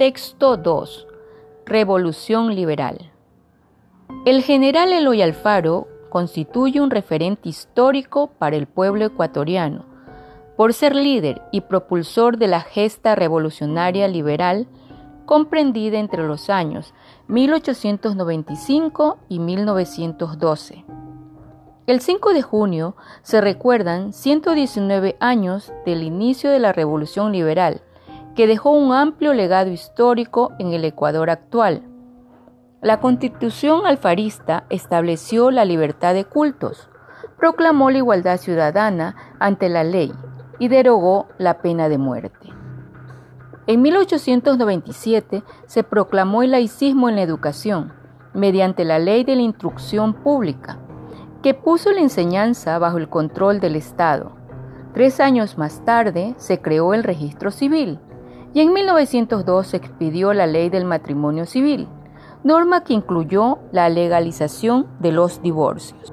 Texto 2. Revolución Liberal. El general Eloy Alfaro constituye un referente histórico para el pueblo ecuatoriano, por ser líder y propulsor de la gesta revolucionaria liberal comprendida entre los años 1895 y 1912. El 5 de junio se recuerdan 119 años del inicio de la Revolución Liberal, que dejó un amplio legado histórico en el Ecuador actual. La constitución alfarista estableció la libertad de cultos, proclamó la igualdad ciudadana ante la ley y derogó la pena de muerte. En 1897 se proclamó el laicismo en la educación, mediante la ley de la instrucción pública, que puso la enseñanza bajo el control del Estado. Tres años más tarde se creó el registro civil y en 1902 se expidió la ley del matrimonio civil, norma que incluyó la legalización de los divorcios.